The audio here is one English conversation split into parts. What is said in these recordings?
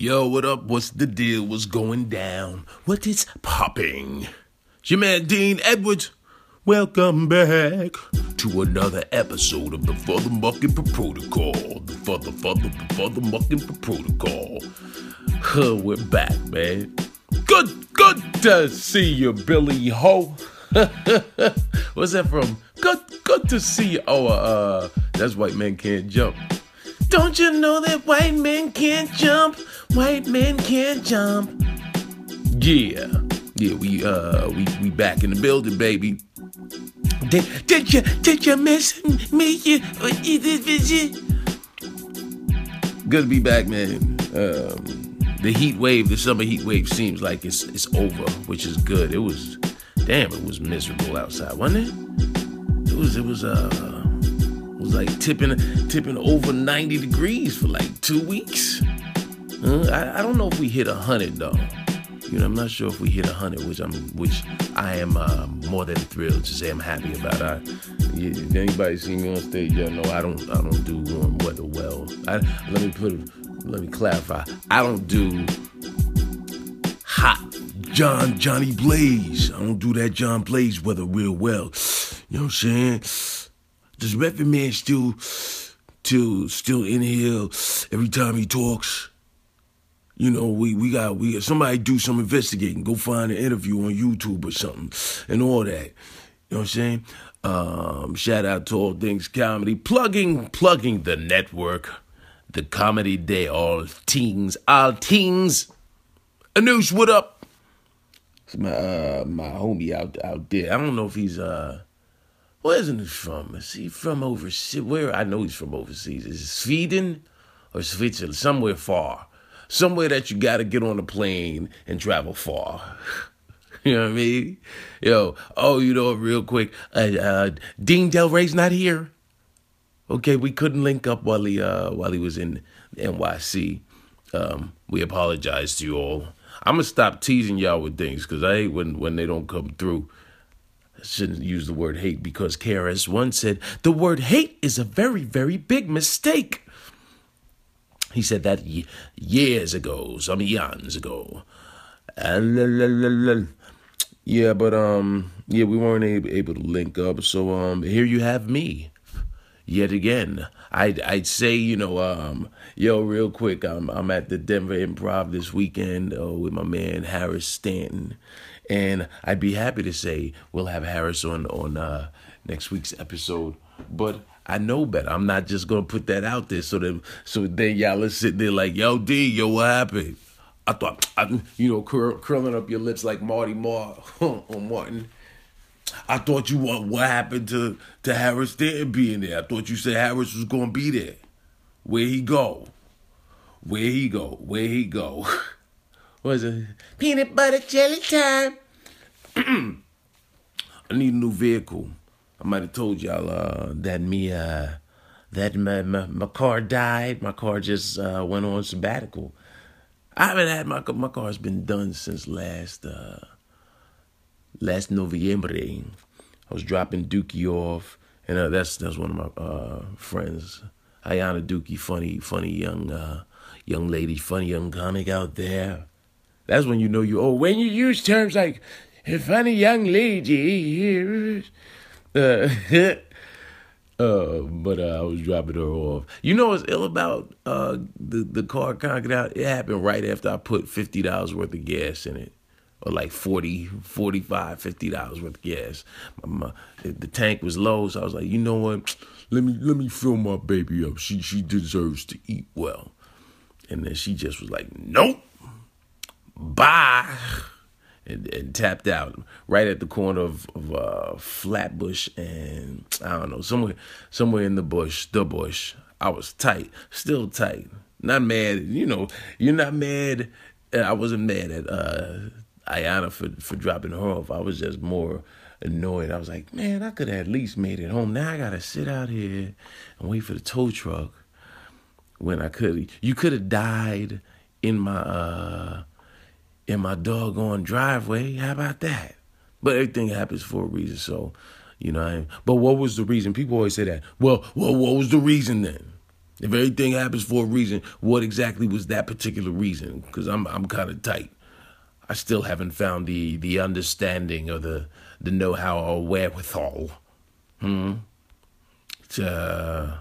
Yo, what up? What's the deal? What's going down? What is popping? It's your man Dean Edwards. Welcome back to another episode of the FuthaMuckin' Protocol. The Father, Father, FuthaMuckin' Protocol. Huh, we're back, man. Good, good to see you, Billy Ho. What's that from? Good, good to see you. Oh, uh, that's White Man Can't Jump. Don't you know that white men can't jump? White men can't jump. Yeah, yeah, we uh, we we back in the building, baby. Did, did you did you miss me? You did you, Good to be back, man. Um, the heat wave, the summer heat wave, seems like it's it's over, which is good. It was, damn, it was miserable outside, wasn't it? It was it was uh was like tipping tipping over 90 degrees for like two weeks. Uh, I, I, don't know if we hit a hundred though. You know, I'm not sure if we hit a hundred, which I'm which I am uh, more than thrilled to say I'm happy about. I, if anybody see me on stage, y'all know I don't I don't do warm weather well. I, let me put let me clarify. I don't do hot John Johnny Blaze. I don't do that John Blaze weather real well. You know what I'm saying? Does Method Man still, still, still inhale every time he talks? You know, we, we got we somebody do some investigating. Go find an interview on YouTube or something, and all that. You know what I'm saying? Um, shout out to All Things Comedy, plugging plugging the network, the Comedy Day, all teens, all teens. Anoush, what up? It's my uh, my homie out out there. I don't know if he's uh where isn't he from? Is he from overseas? Where? I know he's from overseas. Is it Sweden or Switzerland? Somewhere far. Somewhere that you got to get on a plane and travel far. you know what I mean? Yo, oh, you know, real quick, uh, uh, Dean Delray's not here. Okay, we couldn't link up while he uh, while he was in NYC. Um, we apologize to you all. I'm gonna stop teasing y'all with things because I hate when when they don't come through. Shouldn't use the word hate because KRS One said the word hate is a very, very big mistake. He said that years ago, some eons ago. Yeah, but um, yeah, we weren't able, able to link up. So um, here you have me, yet again. I'd I'd say you know um, yo, real quick, I'm I'm at the Denver Improv this weekend uh, with my man Harris Stanton and I'd be happy to say we'll have Harris on on uh, next week's episode. But I know better. I'm not just gonna put that out there so that so then y'all are sitting there like, yo, D, yo, what happened? I thought, I, you know, cur- curling up your lips like Marty Marr on Martin. I thought you want what happened to to Harris Stanton being there. I thought you said Harris was gonna be there. Where he go? Where he go? Where he go? was it peanut butter jelly time? I need a new vehicle. I might have told y'all uh, that me uh, that my, my, my car died. My car just uh, went on sabbatical. I haven't had my my car's been done since last uh, last November. I was dropping Dookie off, and uh, that's that's one of my uh, friends, Ayana Dookie, funny funny young uh, young lady, funny young comic out there. That's when you know you oh when you use terms like funny young lady. Uh, uh, but uh, I was dropping her off. You know what's ill about uh, the the car conquered out? It happened right after I put fifty dollars worth of gas in it, or like 40 45 50 dollars worth of gas. My, the tank was low, so I was like, you know what? Let me let me fill my baby up. She she deserves to eat well. And then she just was like, nope bye, and, and, tapped out right at the corner of, of uh, Flatbush and I don't know somewhere somewhere in the bush, the bush. I was tight, still tight, not mad. You know, you're not mad. I wasn't mad at uh, Ayana for for dropping her off. I was just more annoyed. I was like, man, I could have at least made it home. Now I gotta sit out here and wait for the tow truck when I could. You could have died in my uh, in my doggone driveway. How about that? But everything happens for a reason. So, you know, I, but what was the reason? People always say that. Well, well, what was the reason then? If everything happens for a reason, what exactly was that particular reason? Because I'm I'm kind of tight. I still haven't found the the understanding or the the know how or wherewithal, hmm, to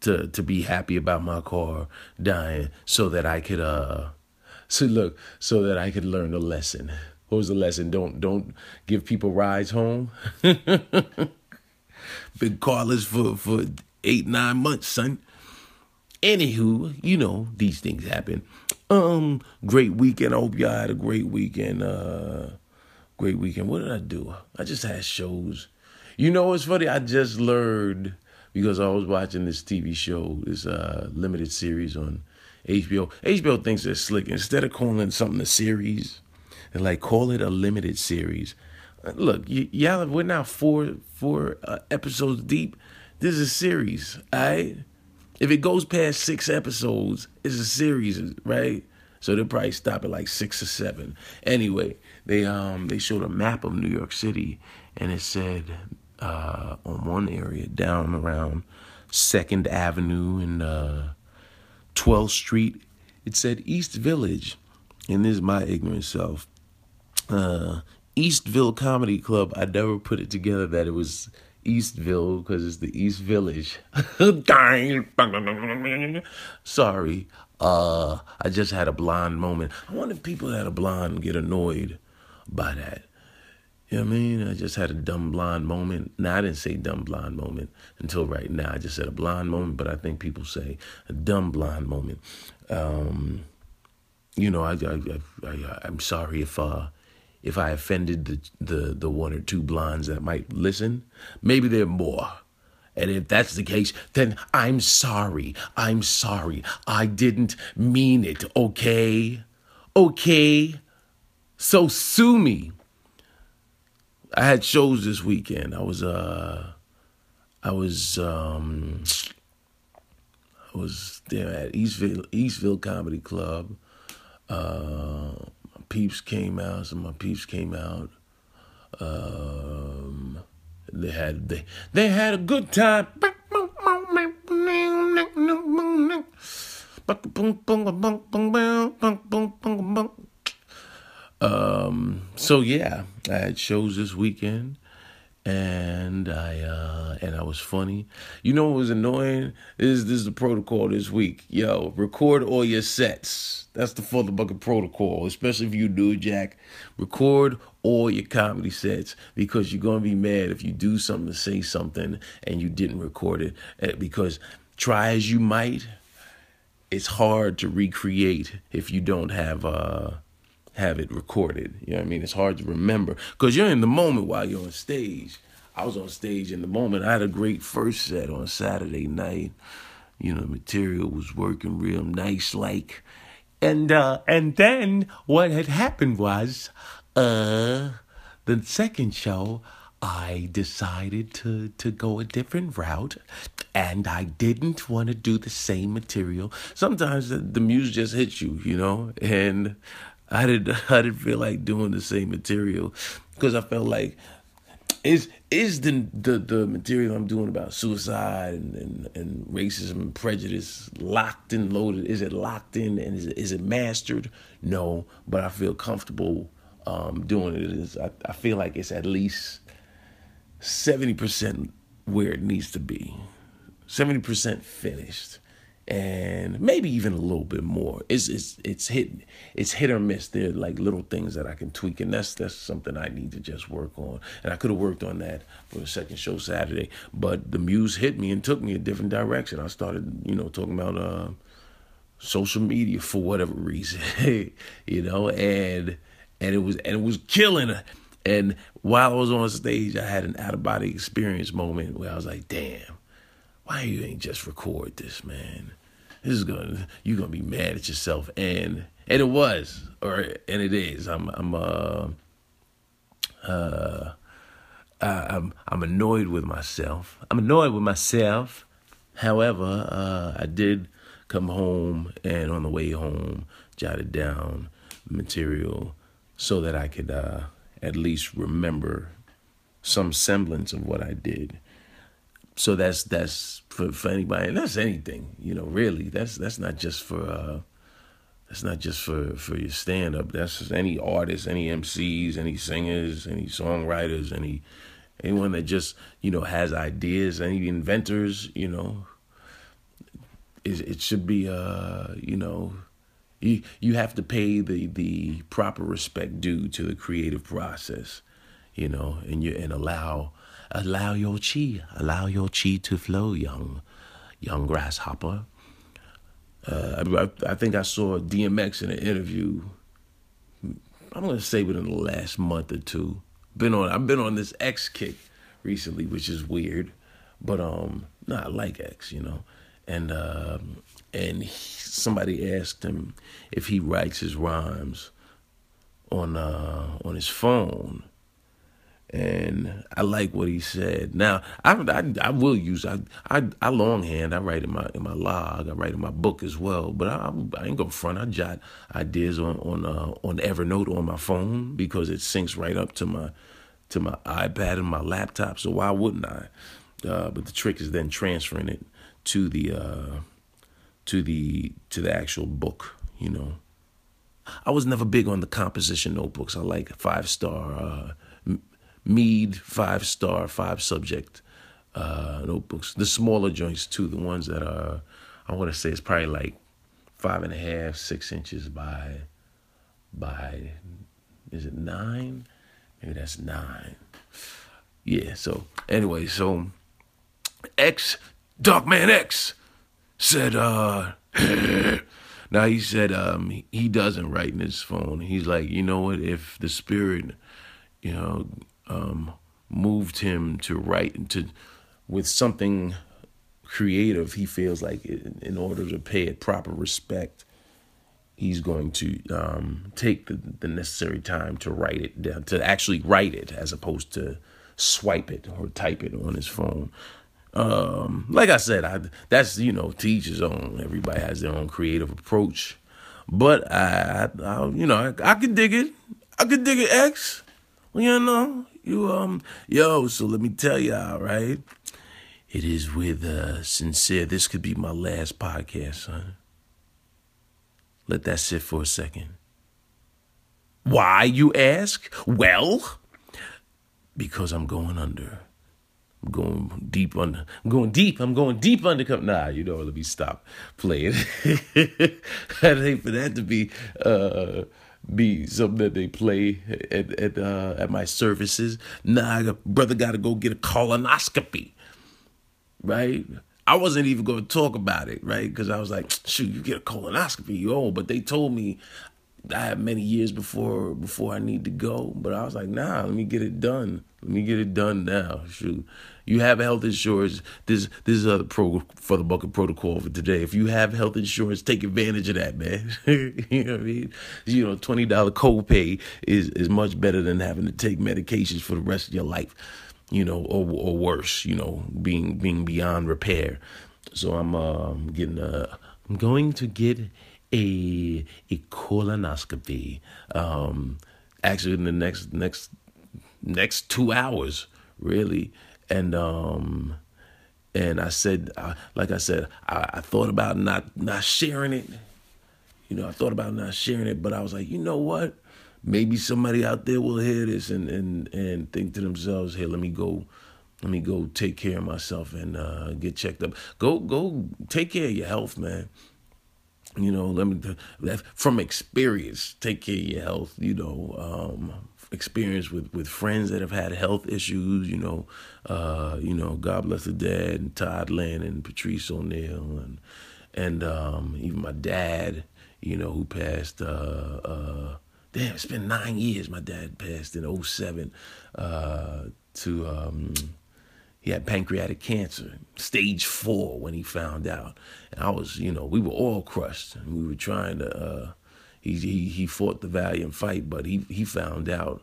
to to be happy about my car dying, so that I could uh, so look, so that I could learn a lesson. What was the lesson? Don't don't give people rides home. Been carless for for eight nine months, son. Anywho, you know, these things happen. Um, great weekend. I hope y'all had a great weekend. Uh great weekend. What did I do? I just had shows. You know what's funny? I just learned because I was watching this TV show, this uh limited series on HBO. HBO thinks they're slick. Instead of calling something a series, they like call it a limited series. Look, y- y'all, we're now four four uh, episodes deep. This is a series, right? If it goes past six episodes, it's a series, right? So they'll probably stop at like six or seven. Anyway, they um they showed a map of New York City, and it said uh, on one area down around Second Avenue and uh, 12th Street, it said East Village, and this is my ignorant self. Uh, Eastville Comedy Club. I never put it together that it was Eastville because it's the East Village. Sorry. Uh, I just had a blonde moment. I wonder if people that are blonde get annoyed by that. You know what I mean? I just had a dumb blonde moment. Now, I didn't say dumb blonde moment until right now. I just said a blonde moment, but I think people say a dumb blonde moment. Um, you know, I, I, I'm sorry if uh, if I offended the, the, the one or two blondes that might listen. Maybe there are more. And if that's the case, then I'm sorry. I'm sorry. I didn't mean it, okay? Okay? So sue me. I had shows this weekend. I was uh I was um I was there at Eastville Eastville Comedy Club. Uh my peeps came out, some of my peeps came out. Um they had they they had a good time. Um, so yeah, I had shows this weekend and I uh and I was funny. You know what was annoying? This this is the protocol this week. Yo, record all your sets. That's the motherfucking protocol, especially if you do Jack. Record all your comedy sets because you're gonna be mad if you do something to say something and you didn't record it. Eh, because try as you might, it's hard to recreate if you don't have uh have it recorded. You know what I mean? It's hard to remember because you're in the moment while you're on stage. I was on stage in the moment. I had a great first set on Saturday night. You know, the material was working real nice, like. And uh, and then what had happened was, uh, the second show, I decided to to go a different route, and I didn't want to do the same material. Sometimes the, the muse just hits you, you know, and I didn't I didn't feel like doing the same material because I felt like is is the, the the material I'm doing about suicide and, and, and racism and prejudice locked and loaded? Is it locked in and is it, is it mastered? No, but I feel comfortable um, doing it. Is I, I feel like it's at least seventy percent where it needs to be, seventy percent finished and maybe even a little bit more. It's it's it's hit it's hit or miss. There are like little things that I can tweak, and that's that's something I need to just work on. And I could have worked on that for the second show Saturday, but the muse hit me and took me a different direction. I started, you know, talking about uh, social media for whatever reason, you know, and and it was and it was killing. And while I was on stage, I had an out of body experience moment where I was like, damn why you ain't just record this, man? This is gonna you're gonna be mad at yourself, and and it was, or and it is. I'm I'm uh uh I'm I'm annoyed with myself. I'm annoyed with myself. However, uh, I did come home, and on the way home, jotted down material so that I could uh, at least remember some semblance of what I did so that's that's for, for anybody, and that's anything, you know. Really, that's that's not just for uh, that's not just for for your stand up. That's any artist, any MCs, any singers, any songwriters, any anyone that just you know has ideas, any inventors, you know. It, it should be uh, you know you you have to pay the the proper respect due to the creative process, you know, and you and allow allow your chi allow your chi to flow, young young grasshopper. Uh, I, I think I saw DMX in an interview. I'm gonna say within the last month or two. Been on I've been on this X kick recently, which is weird, but um, I like X, you know, and uh, and he, somebody asked him if he writes his rhymes on uh, on his phone, and I like what he said. Now I I, I will use I, I I longhand. I write in my in my log. I write in my book as well. But I, I ain't gonna front. I jot ideas on on uh, on Evernote on my phone because it syncs right up to my to my iPad and my laptop. So why wouldn't I? Uh, but the trick is then transferring it to the uh, to the to the actual book. You know, I was never big on the composition notebooks. I like five star uh, Mead five star five subject uh, notebooks. The smaller joints too, the ones that are I want to say it's probably like five and a half, six inches by by is it nine? Maybe that's nine. Yeah. So anyway, so X Darkman X said, uh, now he said, um, he doesn't write in his phone. He's like, you know what? If the spirit, you know, um, moved him to write to with something creative, he feels like in order to pay it proper respect, he's going to um, take the, the necessary time to write it down, to actually write it as opposed to swipe it or type it on his phone. Um, like I said, I, that's you know, to each his own. Everybody has their own creative approach, but I, I you know, I, I could dig it. I could dig it. X, you know, you um, yo. So let me tell y'all, right? It is with uh, sincere. This could be my last podcast, son. Let that sit for a second. Why, you ask? Well, because I'm going under. I'm going deep under. I'm going deep. I'm going deep under. Nah, you know, let me stop playing. I'd hate for that to be uh, be something that they play at at uh, at my services. Nah, brother, got to go get a colonoscopy. Right. I wasn't even going to talk about it, right? Because I was like, shoot, you get a colonoscopy, yo. But they told me I have many years before before I need to go. But I was like, nah, let me get it done. Let me get it done now. Shoot. You have health insurance. This this is a pro for the bucket protocol for today. If you have health insurance, take advantage of that, man. you know what I mean? You know, twenty dollar copay is is much better than having to take medications for the rest of your life. You know, or or worse. You know, being being beyond repair. So I'm uh, getting a. I'm going to get a a colonoscopy. Um, actually, in the next next next two hours, really, and um, and I said, uh, like I said, I, I thought about not not sharing it. You know, I thought about not sharing it, but I was like, you know what? Maybe somebody out there will hear this and and and think to themselves, hey, let me go let me go take care of myself and uh, get checked up. Go, go, take care of your health, man you know let me from experience take care of your health you know um, experience with with friends that have had health issues you know uh, you know god bless the dad and todd lynn and Patrice O'Neal and and um, even my dad you know who passed uh, uh, damn it's been nine years my dad passed in 07 uh, to um, he had pancreatic cancer, stage four when he found out. And I was, you know, we were all crushed. And we were trying to, uh, he, he, he fought the valiant fight, but he, he found out,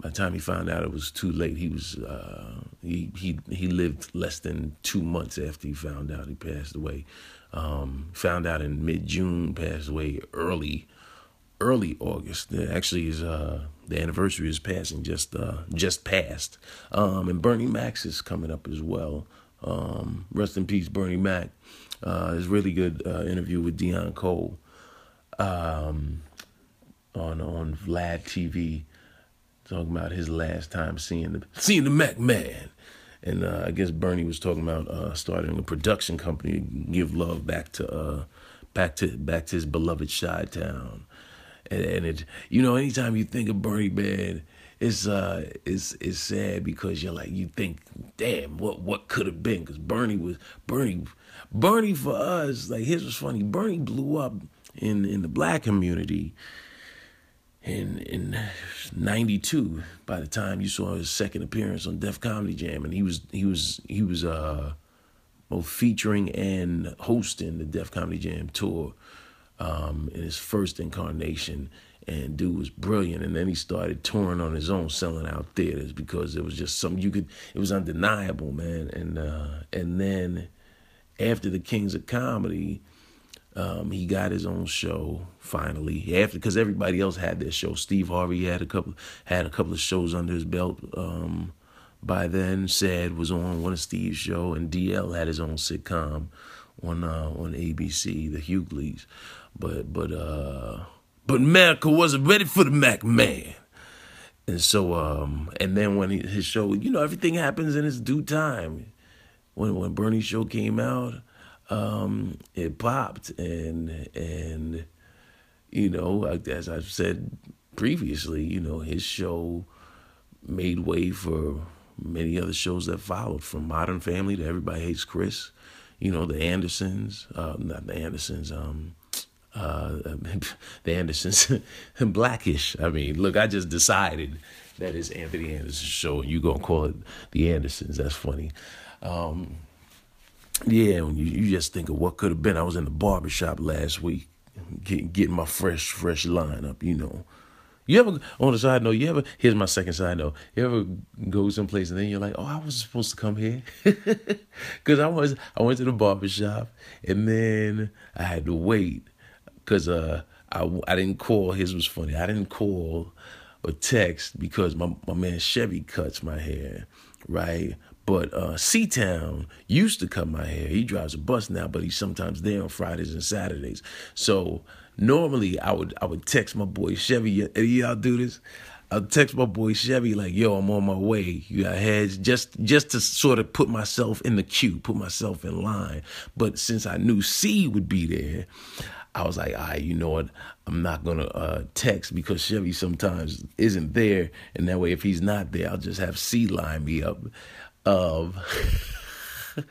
by the time he found out it was too late, he was, uh, he, he, he lived less than two months after he found out he passed away. Um, found out in mid-June, passed away early, early August. Actually, is uh, the anniversary is passing just uh, just passed, um, and Bernie Mac is coming up as well. Um, rest in peace, Bernie Mac. Uh, it's really good uh, interview with Deon Cole um, on on Vlad TV, talking about his last time seeing the seeing the Mac Man. And uh, I guess Bernie was talking about uh, starting a production company, give love back to uh, back to back to his beloved Chi Town. And, and it, you know, anytime you think of Bernie Man, it's uh, it's it's sad because you're like you think, damn, what what could have been? Because Bernie was Bernie, Bernie for us, like his was funny. Bernie blew up in in the black community in in 92 by the time you saw his second appearance on Def Comedy Jam and he was he was he was uh both featuring and hosting the Def Comedy Jam tour um in his first incarnation and dude was brilliant and then he started touring on his own selling out theaters because it was just something you could it was undeniable man and uh and then after the Kings of Comedy um, he got his own show finally after because everybody else had their show. Steve Harvey had a couple had a couple of shows under his belt. Um, by then, Ced was on one of Steve's show, and DL had his own sitcom on uh, on ABC, The Hughleys. But but uh, but America wasn't ready for the Mac Man. And so um, and then when he, his show, you know, everything happens in its due time. When when Bernie's show came out um, it popped and and you know as I've said previously, you know his show made way for many other shows that followed, from Modern Family to Everybody Hates Chris, you know the Andersons, uh, not the Andersons, um, uh, the Andersons, Blackish. I mean, look, I just decided that it's Anthony Anderson's show, and you gonna call it the Andersons. That's funny. Um, yeah, you, you just think of what could have been. I was in the barbershop last week, getting getting my fresh fresh line up. You know, you ever on the side note? You ever? Here's my second side note. You ever go someplace and then you're like, oh, I was supposed to come here, because I was I went to the barbershop and then I had to wait because uh I I didn't call. His was funny. I didn't call or text because my my man Chevy cuts my hair, right? But uh, Town used to cut my hair. He drives a bus now, but he's sometimes there on Fridays and Saturdays. So normally I would I would text my boy Chevy. Y'all do this? I'll text my boy Chevy like, "Yo, I'm on my way. You got heads?" Just just to sort of put myself in the queue, put myself in line. But since I knew C would be there, I was like, "All right, you know what? I'm not gonna uh, text because Chevy sometimes isn't there, and that way, if he's not there, I'll just have C line me up." Um,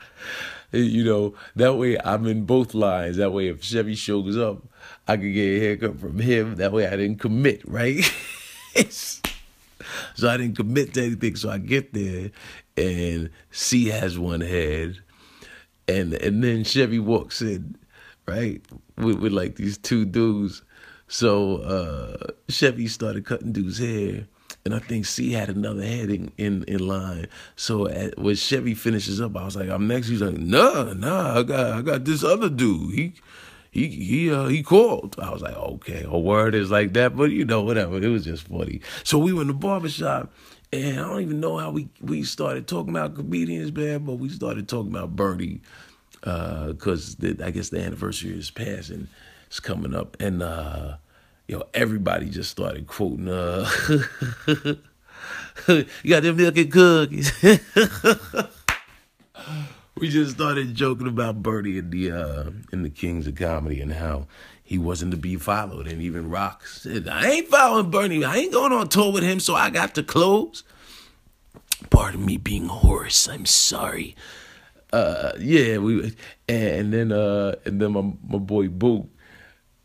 you know, that way I'm in both lines. That way, if Chevy shows up, I can get a haircut from him. That way, I didn't commit, right? so I didn't commit to anything. So I get there, and C has one head, and and then Chevy walks in, right, with, with like these two dudes. So uh, Chevy started cutting dude's hair and I think C had another head in, in, in line. So at, when Chevy finishes up, I was like, I'm next. He's like, Nah, nah, I got I got this other dude. He he he uh, he called. I was like, okay, a word is like that, but you know, whatever. It was just funny. So we were in the barbershop, and I don't even know how we we started talking about comedians, man, but we started talking about Bernie because uh, I guess the anniversary is passing, it's coming up, and. uh yo, everybody just started quoting, uh, you got them milk and cookies. we just started joking about Bernie and the uh, in the Kings of Comedy and how he wasn't to be followed. And even Rock said, I ain't following Bernie. I ain't going on tour with him, so I got to close. Pardon me being hoarse. I'm sorry. Uh, yeah, we and then uh, and then my my boy Boo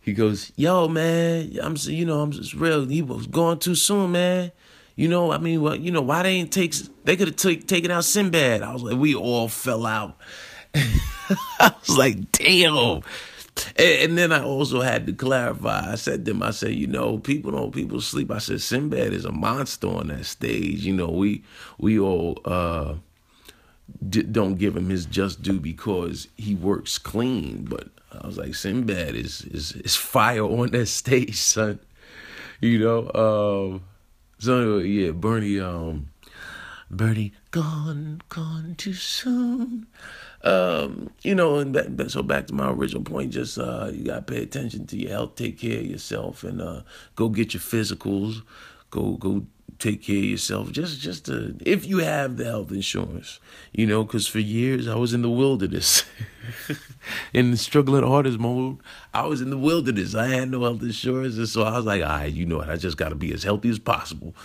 he goes, "Yo, man, I'm you know I'm just real. He was going too soon, man. You know, I mean, well, you know why they ain't take they could have t- taken out Sinbad. I was like, we all fell out. I was like, damn. And, then I also had to clarify. I said to him, I said, you know, people don't people sleep. I said, Sinbad is a monster on that stage. You know, we we all uh, d- don't give him his just due because he works clean, but I was like, Sinbad is is is fire on that stage, son. You know. Um, so anyway, yeah, Bernie. Um, Birdie, gone, gone too soon. Um, you know, and back, so back to my original point, just uh, you gotta pay attention to your health, take care of yourself, and uh, go get your physicals. Go go take care of yourself. Just just to, if you have the health insurance, you know, because for years I was in the wilderness, in the struggling artist mode. I was in the wilderness. I had no health insurance, and so I was like, all right, you know what? I just got to be as healthy as possible.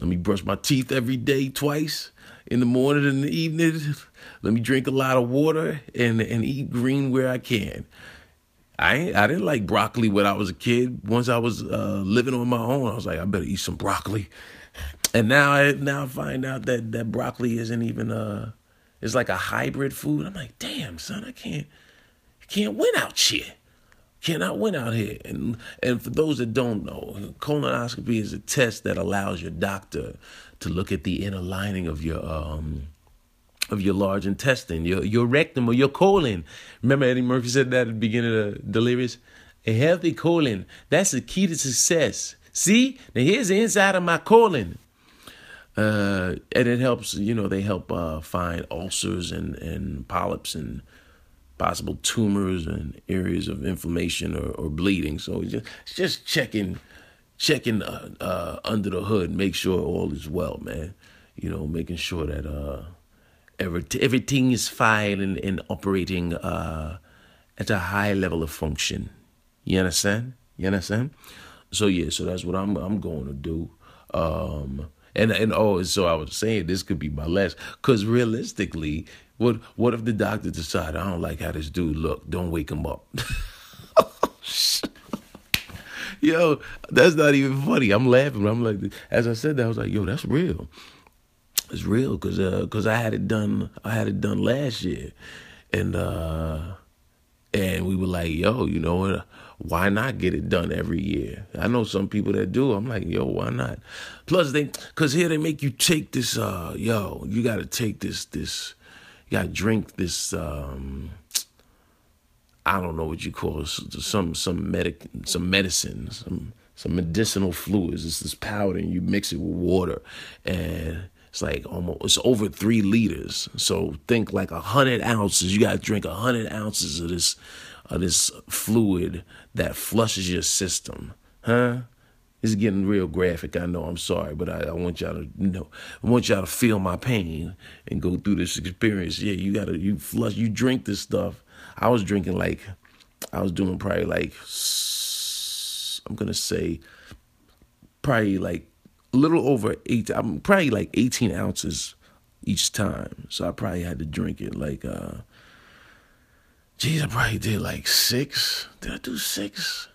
Let me brush my teeth every day, twice in the morning and the evening. Let me drink a lot of water and and eat green where I can. I I didn't like broccoli when I was a kid. Once I was uh, living on my own, I was like, I better eat some broccoli. And now I now I find out that that broccoli isn't even uh it's like a hybrid food. I'm like, damn son, I can't can't win out here. Cannot win out here. And and for those that don't know, colonoscopy is a test that allows your doctor to look at the inner lining of your um of your large intestine, your your rectum or your colon. Remember Eddie Murphy said that at the beginning of Delirious? A healthy colon, that's the key to success. See? Now here's the inside of my colon. Uh, and it helps, you know, they help uh, find ulcers and, and polyps and possible tumors and areas of inflammation or, or bleeding. So it's just, it's just checking checking uh, uh, under the hood, make sure all is well, man. You know, making sure that uh, every, everything is fine and, and operating uh, at a high level of function. You understand? You understand? So yeah, so that's what I'm I'm going to do. Um, and and oh, so I was saying this could be my last, because realistically, what what if the doctor decided I don't like how this dude look? Don't wake him up. yo, that's not even funny. I'm laughing. I'm like, as I said that, I was like, yo, that's real. It's real because uh, cause I had it done. I had it done last year, and uh, and we were like, yo, you know what? Why not get it done every year? I know some people that do. I'm like, yo, why not? Plus, they because here they make you take this. Uh, yo, you got to take this. This you got to drink this. Um, I don't know what you call it, some some medic some medicine, some some medicinal fluids. It's this powder, and you mix it with water, and it's like almost it's over three liters. So think like a hundred ounces. You got to drink a hundred ounces of this of this fluid that flushes your system, huh? It's getting real graphic. I know. I'm sorry, but I, I, want y'all to know. I want y'all to feel my pain and go through this experience. Yeah, you gotta you flush. You drink this stuff I was drinking like, I was doing probably like, I'm gonna say, probably like little over eight. I'm probably like 18 ounces each time. So I probably had to drink it like, uh, geez, I probably did like six. Did I do six?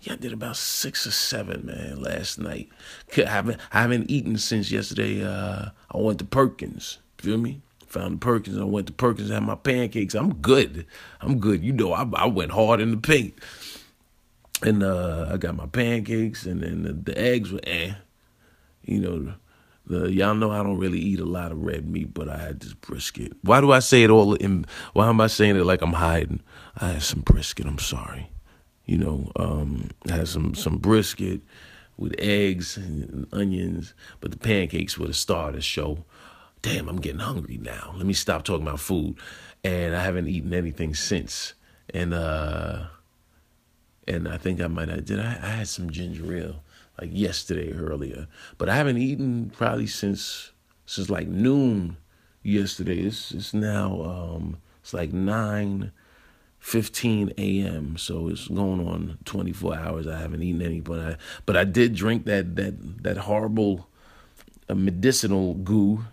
Yeah, I did about six or seven, man, last night. I haven't, I haven't eaten since yesterday. Uh, I went to Perkins. Feel me? Found the Perkins. I went to Perkins and had my pancakes. I'm good. I'm good. You know, I, I went hard in the paint. And uh, I got my pancakes and then the, the eggs were eh. You know, the y'all know I don't really eat a lot of red meat, but I had this brisket. Why do I say it all in why am I saying it like I'm hiding? I had some brisket, I'm sorry. You know, um, I had some some brisket with eggs and onions, but the pancakes were the star of the show damn, I'm getting hungry now. Let me stop talking about food. And I haven't eaten anything since. And uh and I think I might have did I, I had some ginger ale like yesterday earlier. But I haven't eaten probably since since like noon yesterday. It's it's now um it's like nine 15 a.m. So it's going on 24 hours. I haven't eaten any, but I but I did drink that that that horrible uh, medicinal goo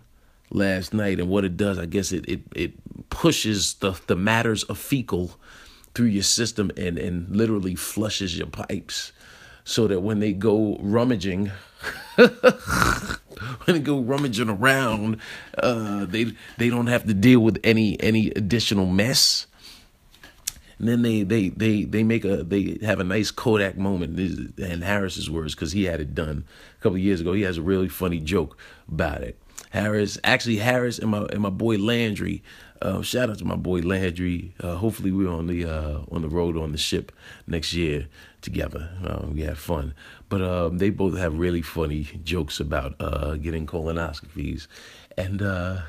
last night, and what it does, I guess it it, it pushes the the matters of fecal through your system and and literally flushes your pipes, so that when they go rummaging. when they go rummaging around, uh, they they don't have to deal with any any additional mess. And then they they they they make a they have a nice Kodak moment. And Harris's words, because he had it done a couple years ago. He has a really funny joke about it. Harris, actually Harris and my and my boy Landry. Uh, shout out to my boy Landry. Uh, hopefully we're on the uh, on the road on the ship next year together. Uh, we had fun, but um, they both have really funny jokes about uh, getting colonoscopies, and uh,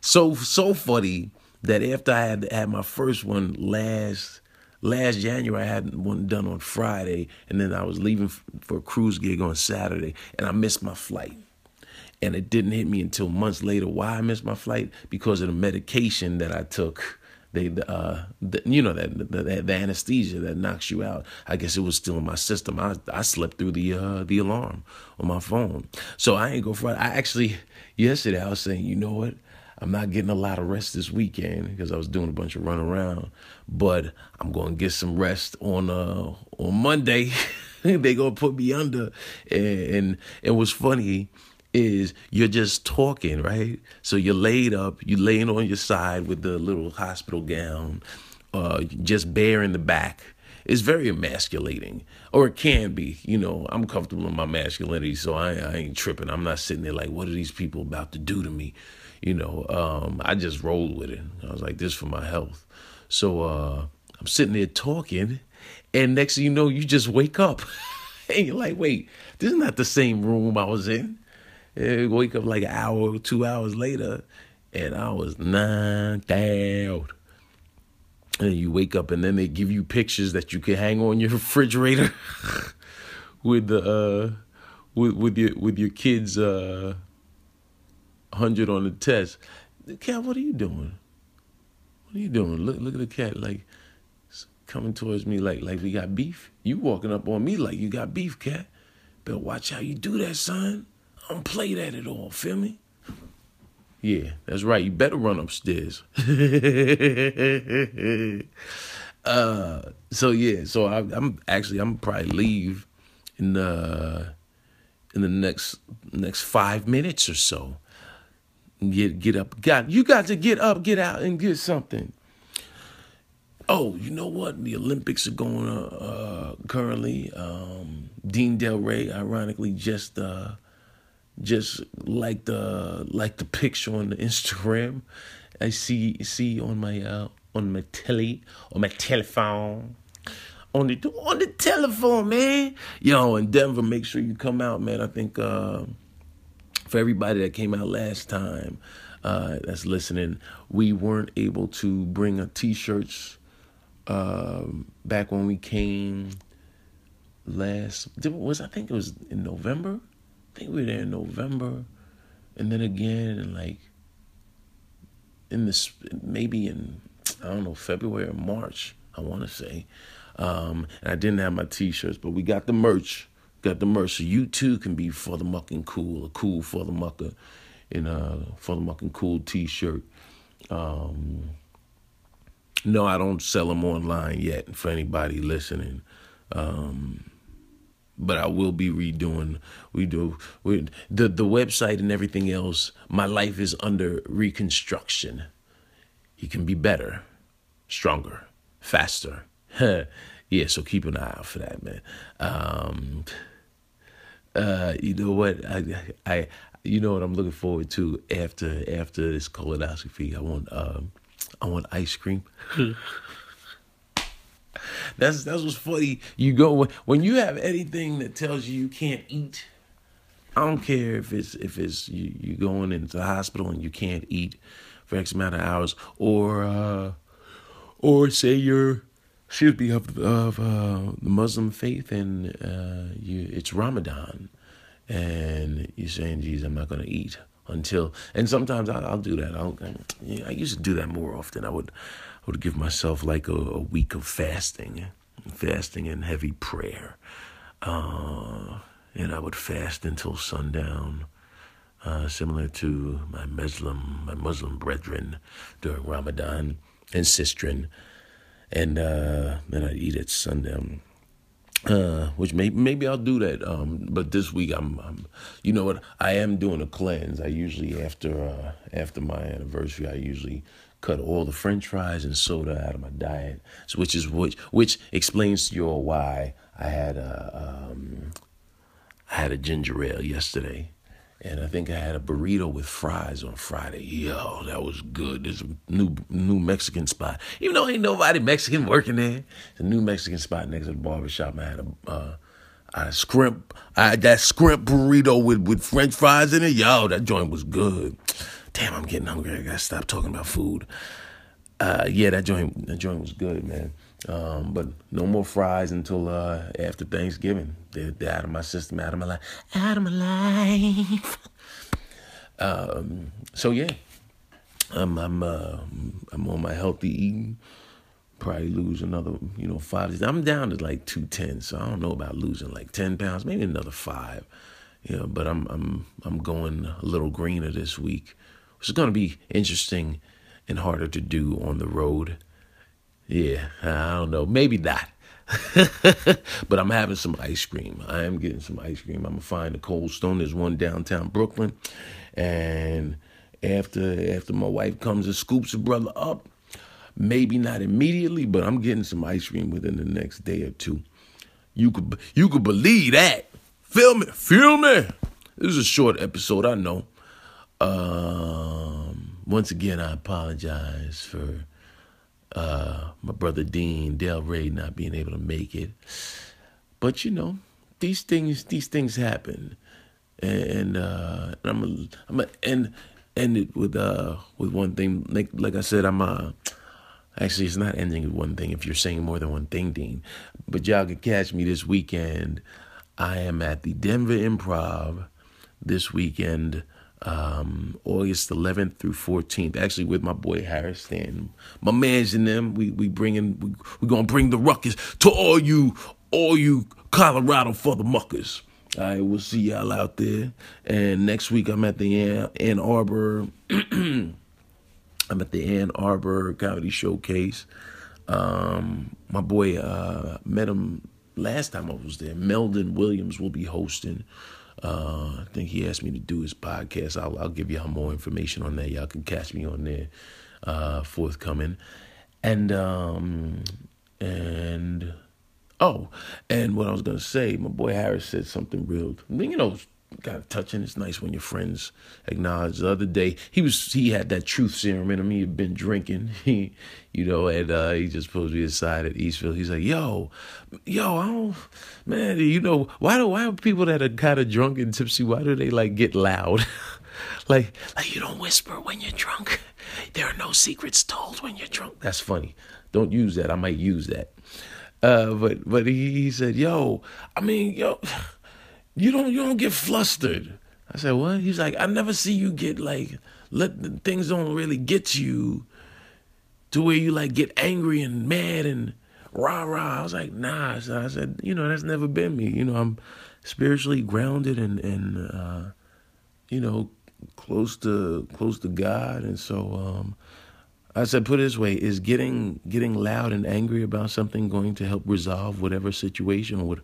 so so funny that after I had had my first one last last January, I had one done on Friday, and then I was leaving for a cruise gig on Saturday, and I missed my flight. And it didn't hit me until months later why I missed my flight because of the medication that I took. They uh the, you know that the, the, anesthesia that knocks you out. I guess it was still in my system. I i slept through the uh the alarm on my phone. So i ain't go for it i actually yesterday i was saying you know what? I'm not getting a lot of rest this weekend because i was doing a bunch of run around but i'm gonna get some rest on uh on monday. They gonna put me under. And and it was funny is you're just talking, right? So you're laid up, you're laying on your side with the little hospital gown, uh, just bare in the back. It's very emasculating, or it can be. You know, I'm comfortable in my masculinity, so I, I ain't tripping. I'm not sitting there like, what are these people about to do to me? You know, um, I just rolled with it. I was like, this for my health. So uh, I'm sitting there talking, and next thing you know, you just wake up. and you're like, wait, this is not the same room I was in. And wake up like an hour, two hours later, and I was knocked out. And you wake up, and then they give you pictures that you can hang on your refrigerator with the uh, with with your with your kids uh, hundred on the test. Cat, what are you doing? What are you doing? Look look at the cat like coming towards me like like we got beef. You walking up on me like you got beef, cat. Better watch how you do that, son. I don't play that at all. Feel me? Yeah, that's right. You better run upstairs. uh, so yeah, so I, am actually I'm probably leave in the in the next next five minutes or so. Get get up, got you got to get up, get out, and get something. Oh, you know what? The Olympics are going uh, uh currently. Um, Dean Delray, ironically, just uh, just like the like the picture on the Instagram. I see see on my uh on my telly on my telephone. On the on the telephone, man. Yo, in Denver, make sure you come out, man. I think uh, for everybody that came out last time, uh, that's listening, we weren't able to bring a t-shirts uh, back when we came last was I think it was in November think we were there in November, and then again in like in this maybe in I don't know February or March. I want to say, um, and I didn't have my T-shirts, but we got the merch. Got the merch, so you too can be for the mucking cool, a cool for the mucker, in a for the mucking cool T-shirt. Um, no, I don't sell them online yet. For anybody listening, um, but I will be redoing. We do we, the the website and everything else. My life is under reconstruction. He can be better, stronger, faster. yeah, so keep an eye out for that, man. Um, uh, you know what? I, I, you know what I'm looking forward to after after this colonoscopy. I want um, I want ice cream. That's that's what's funny. You go when you have anything that tells you you can't eat. I don't care if it's if it's you you going into the hospital and you can't eat for X amount of hours, or uh, or say you're excuse me of of uh, the Muslim faith and uh, you it's Ramadan, and you're saying, "Geez, I'm not going to eat." until and sometimes I'll, I'll do that. I'll, I used to do that more often. I would I would give myself like a, a week of fasting, fasting and heavy prayer, uh, and I would fast until sundown. Uh, similar to my Muslim my Muslim brethren during Ramadan and Sistren, and uh, then I'd eat at sundown. Uh, which may, maybe I'll do that. Um, but this week I'm, I'm, you know what? I am doing a cleanse. I usually after uh, after my anniversary, I usually cut all the French fries and soda out of my diet. So which is which which explains to you all why I had a um, I had a ginger ale yesterday, and I think I had a burrito with fries on Friday. Yo, that was good. There's a new new Mexican spot. Even though ain't nobody Mexican working there, it's a new Mexican spot next to the barbershop. I had a uh, I scrimp, I that scrimp burrito with with French fries in it. Yo, that joint was good. Damn, I'm getting hungry. I gotta stop talking about food. Uh, yeah, that joint that joint was good, man. Um, but no more fries until uh, after Thanksgiving. They're, they're, out of my system, out of my life, out of my life. um, so yeah, I'm I'm uh, I'm on my healthy eating. Probably lose another, you know, five. I'm down to like two ten, so I don't know about losing like ten pounds, maybe another five. You know, but I'm I'm I'm going a little greener this week, is going to be interesting and harder to do on the road. Yeah, I don't know. Maybe not. but I'm having some ice cream. I am getting some ice cream. I'm gonna find a Cold Stone. There's one downtown Brooklyn, and after after my wife comes and scoops a brother up, maybe not immediately, but I'm getting some ice cream within the next day or two. You could you could believe that. Feel me, feel me. This is a short episode, I know. Um, once again, I apologize for uh, my brother Dean, Delray not being able to make it. But you know, these things these things happen, and uh, I'm a, I'm a, and end it with uh with one thing. Like like I said, I'm uh actually it's not ending with one thing if you're saying more than one thing, Dean. But y'all can catch me this weekend. I am at the Denver Improv this weekend um, August 11th through 14th. Actually, with my boy Harris Stanton, my man's in them. We we bringing we we gonna bring the ruckus to all you all you Colorado for the muckers. All right, we'll see y'all out there. And next week I'm at the Ann, Ann Arbor. I'm at the Ann Arbor Comedy Showcase. Um, my boy uh, met him last time I was there. Meldon Williams will be hosting. Uh, I think he asked me to do his podcast. I'll, I'll give y'all more information on that. Y'all can catch me on there, uh, forthcoming. And um, and oh, and what I was gonna say, my boy Harris said something real. You know, kind of touching. It's nice when your friends acknowledge. The other day, he was he had that truth serum in him. He had been drinking, he, you know, and uh, he just pulled me aside at Eastville. He's like, "Yo, yo, I don't, man, you know, why do why are people that are kind of drunk and tipsy? Why do they like get loud? like, like you don't whisper when you're drunk. There are no secrets told when you're drunk. That's funny. Don't use that. I might use that. Uh, but but he, he said, "Yo, I mean, yo." You don't you don't get flustered. I said, What? He's like, I never see you get like let things don't really get you to where you like get angry and mad and rah rah. I was like, nah. So I said, you know, that's never been me. You know, I'm spiritually grounded and and uh, you know, close to close to God. And so um I said, put it this way: Is getting getting loud and angry about something going to help resolve whatever situation or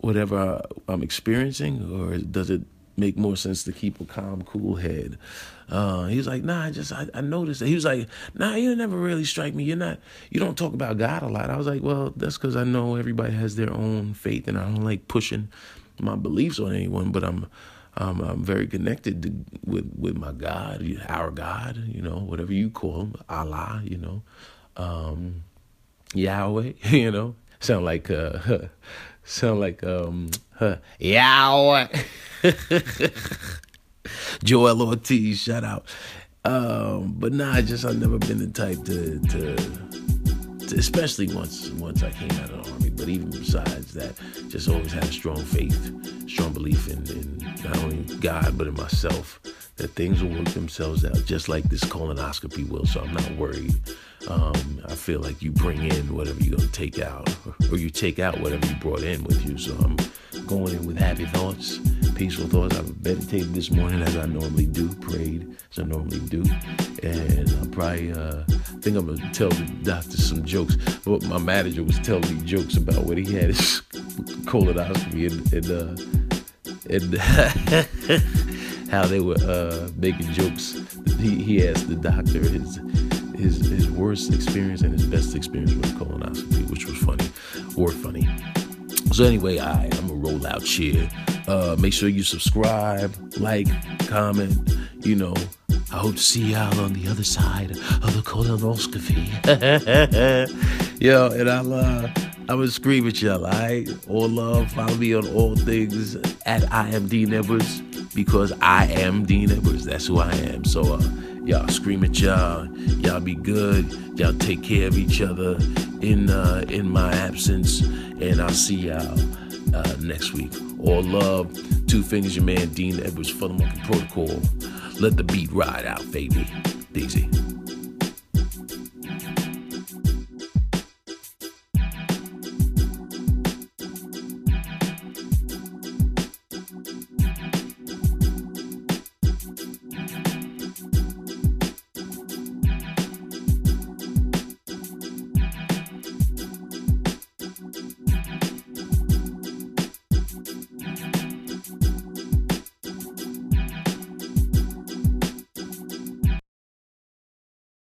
whatever I'm experiencing, or does it make more sense to keep a calm, cool head? Uh, he was like, nah, I just, I, I noticed that. He was like, nah, you never really strike me. You're not, you don't talk about God a lot. I was like, well, that's because I know everybody has their own faith and I don't like pushing my beliefs on anyone, but I'm, um, I'm very connected to, with, with my God, our God, you know, whatever you call him, Allah, you know, um, Yahweh, you know, sound like, uh, Sound like um huh. Yow. Joel Ortiz, shout out. Um, but nah, I just I've never been the type to, to, to especially once once I came out of the army. But even besides that, just always had a strong faith, strong belief in, in not only God but in myself that things will work themselves out, just like this colonoscopy will. So I'm not worried. Um, I feel like you bring in whatever you're gonna take out, or you take out whatever you brought in with you. So I'm going in with happy thoughts, peaceful thoughts. I've meditated this morning as I normally do, prayed as I normally do, and I probably uh, think I'm gonna tell the doctor some jokes. Well, my manager was telling me jokes about what he had his colonoscopy and, and, uh, and how they were uh, making jokes. He, he asked the doctor his his his worst experience and his best experience with colonoscopy, which was funny, or funny. So anyway, I, I'm gonna roll out here. Uh, make sure you subscribe, like, comment. You know, I hope to see y'all on the other side of the colonoscopy. Yo, and I'll uh, I will scream at y'all. All right, all love. Follow me on all things at IMD Edwards because I am Dean Edwards. That's who I am. So uh, y'all scream at y'all. Y'all be good. Y'all take care of each other in uh, in my absence, and I'll see y'all uh, next week. All love. Two fingers, your man Dean Edwards FuthaMuckin' Protocol. Let the beat ride out, baby. Daisy.